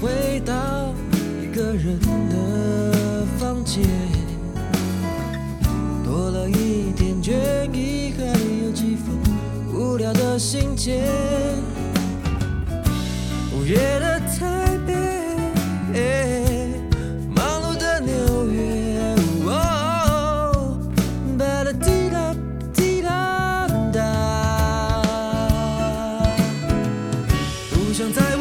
回到一个人的房间，多了一点倦意，还有几分无聊的心情。午夜的台北，忙碌的纽约，哦，巴拉滴啦滴啦哒。不想再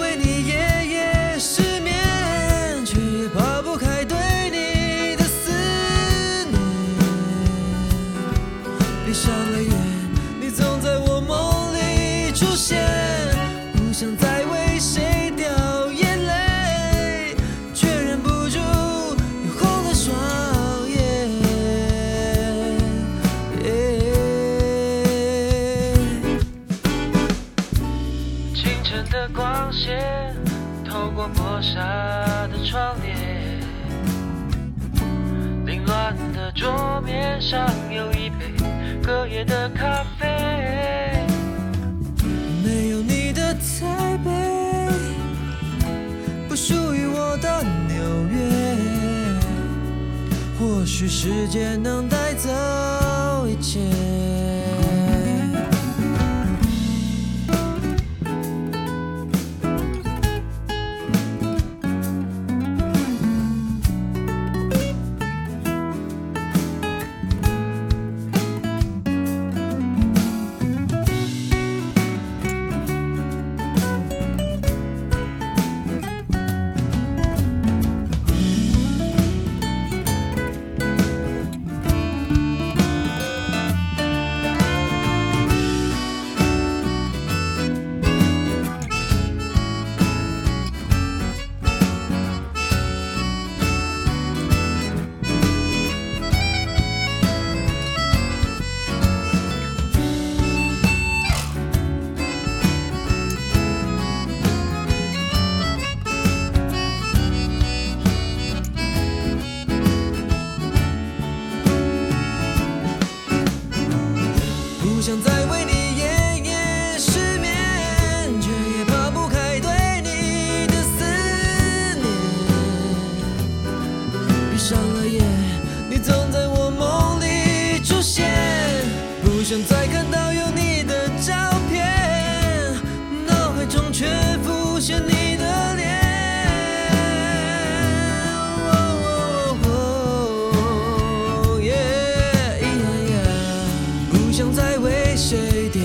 过磨砂的窗帘，凌乱的桌面上有一杯隔夜的咖啡。没有你的台北，不属于我的纽约。或许时间能带走一切。不想再为你夜夜失眠，却也抛不开对你的思念。闭上了眼，你总在我梦里出现，不想再看到有你的照片，脑海中却浮现你。像在为谁掉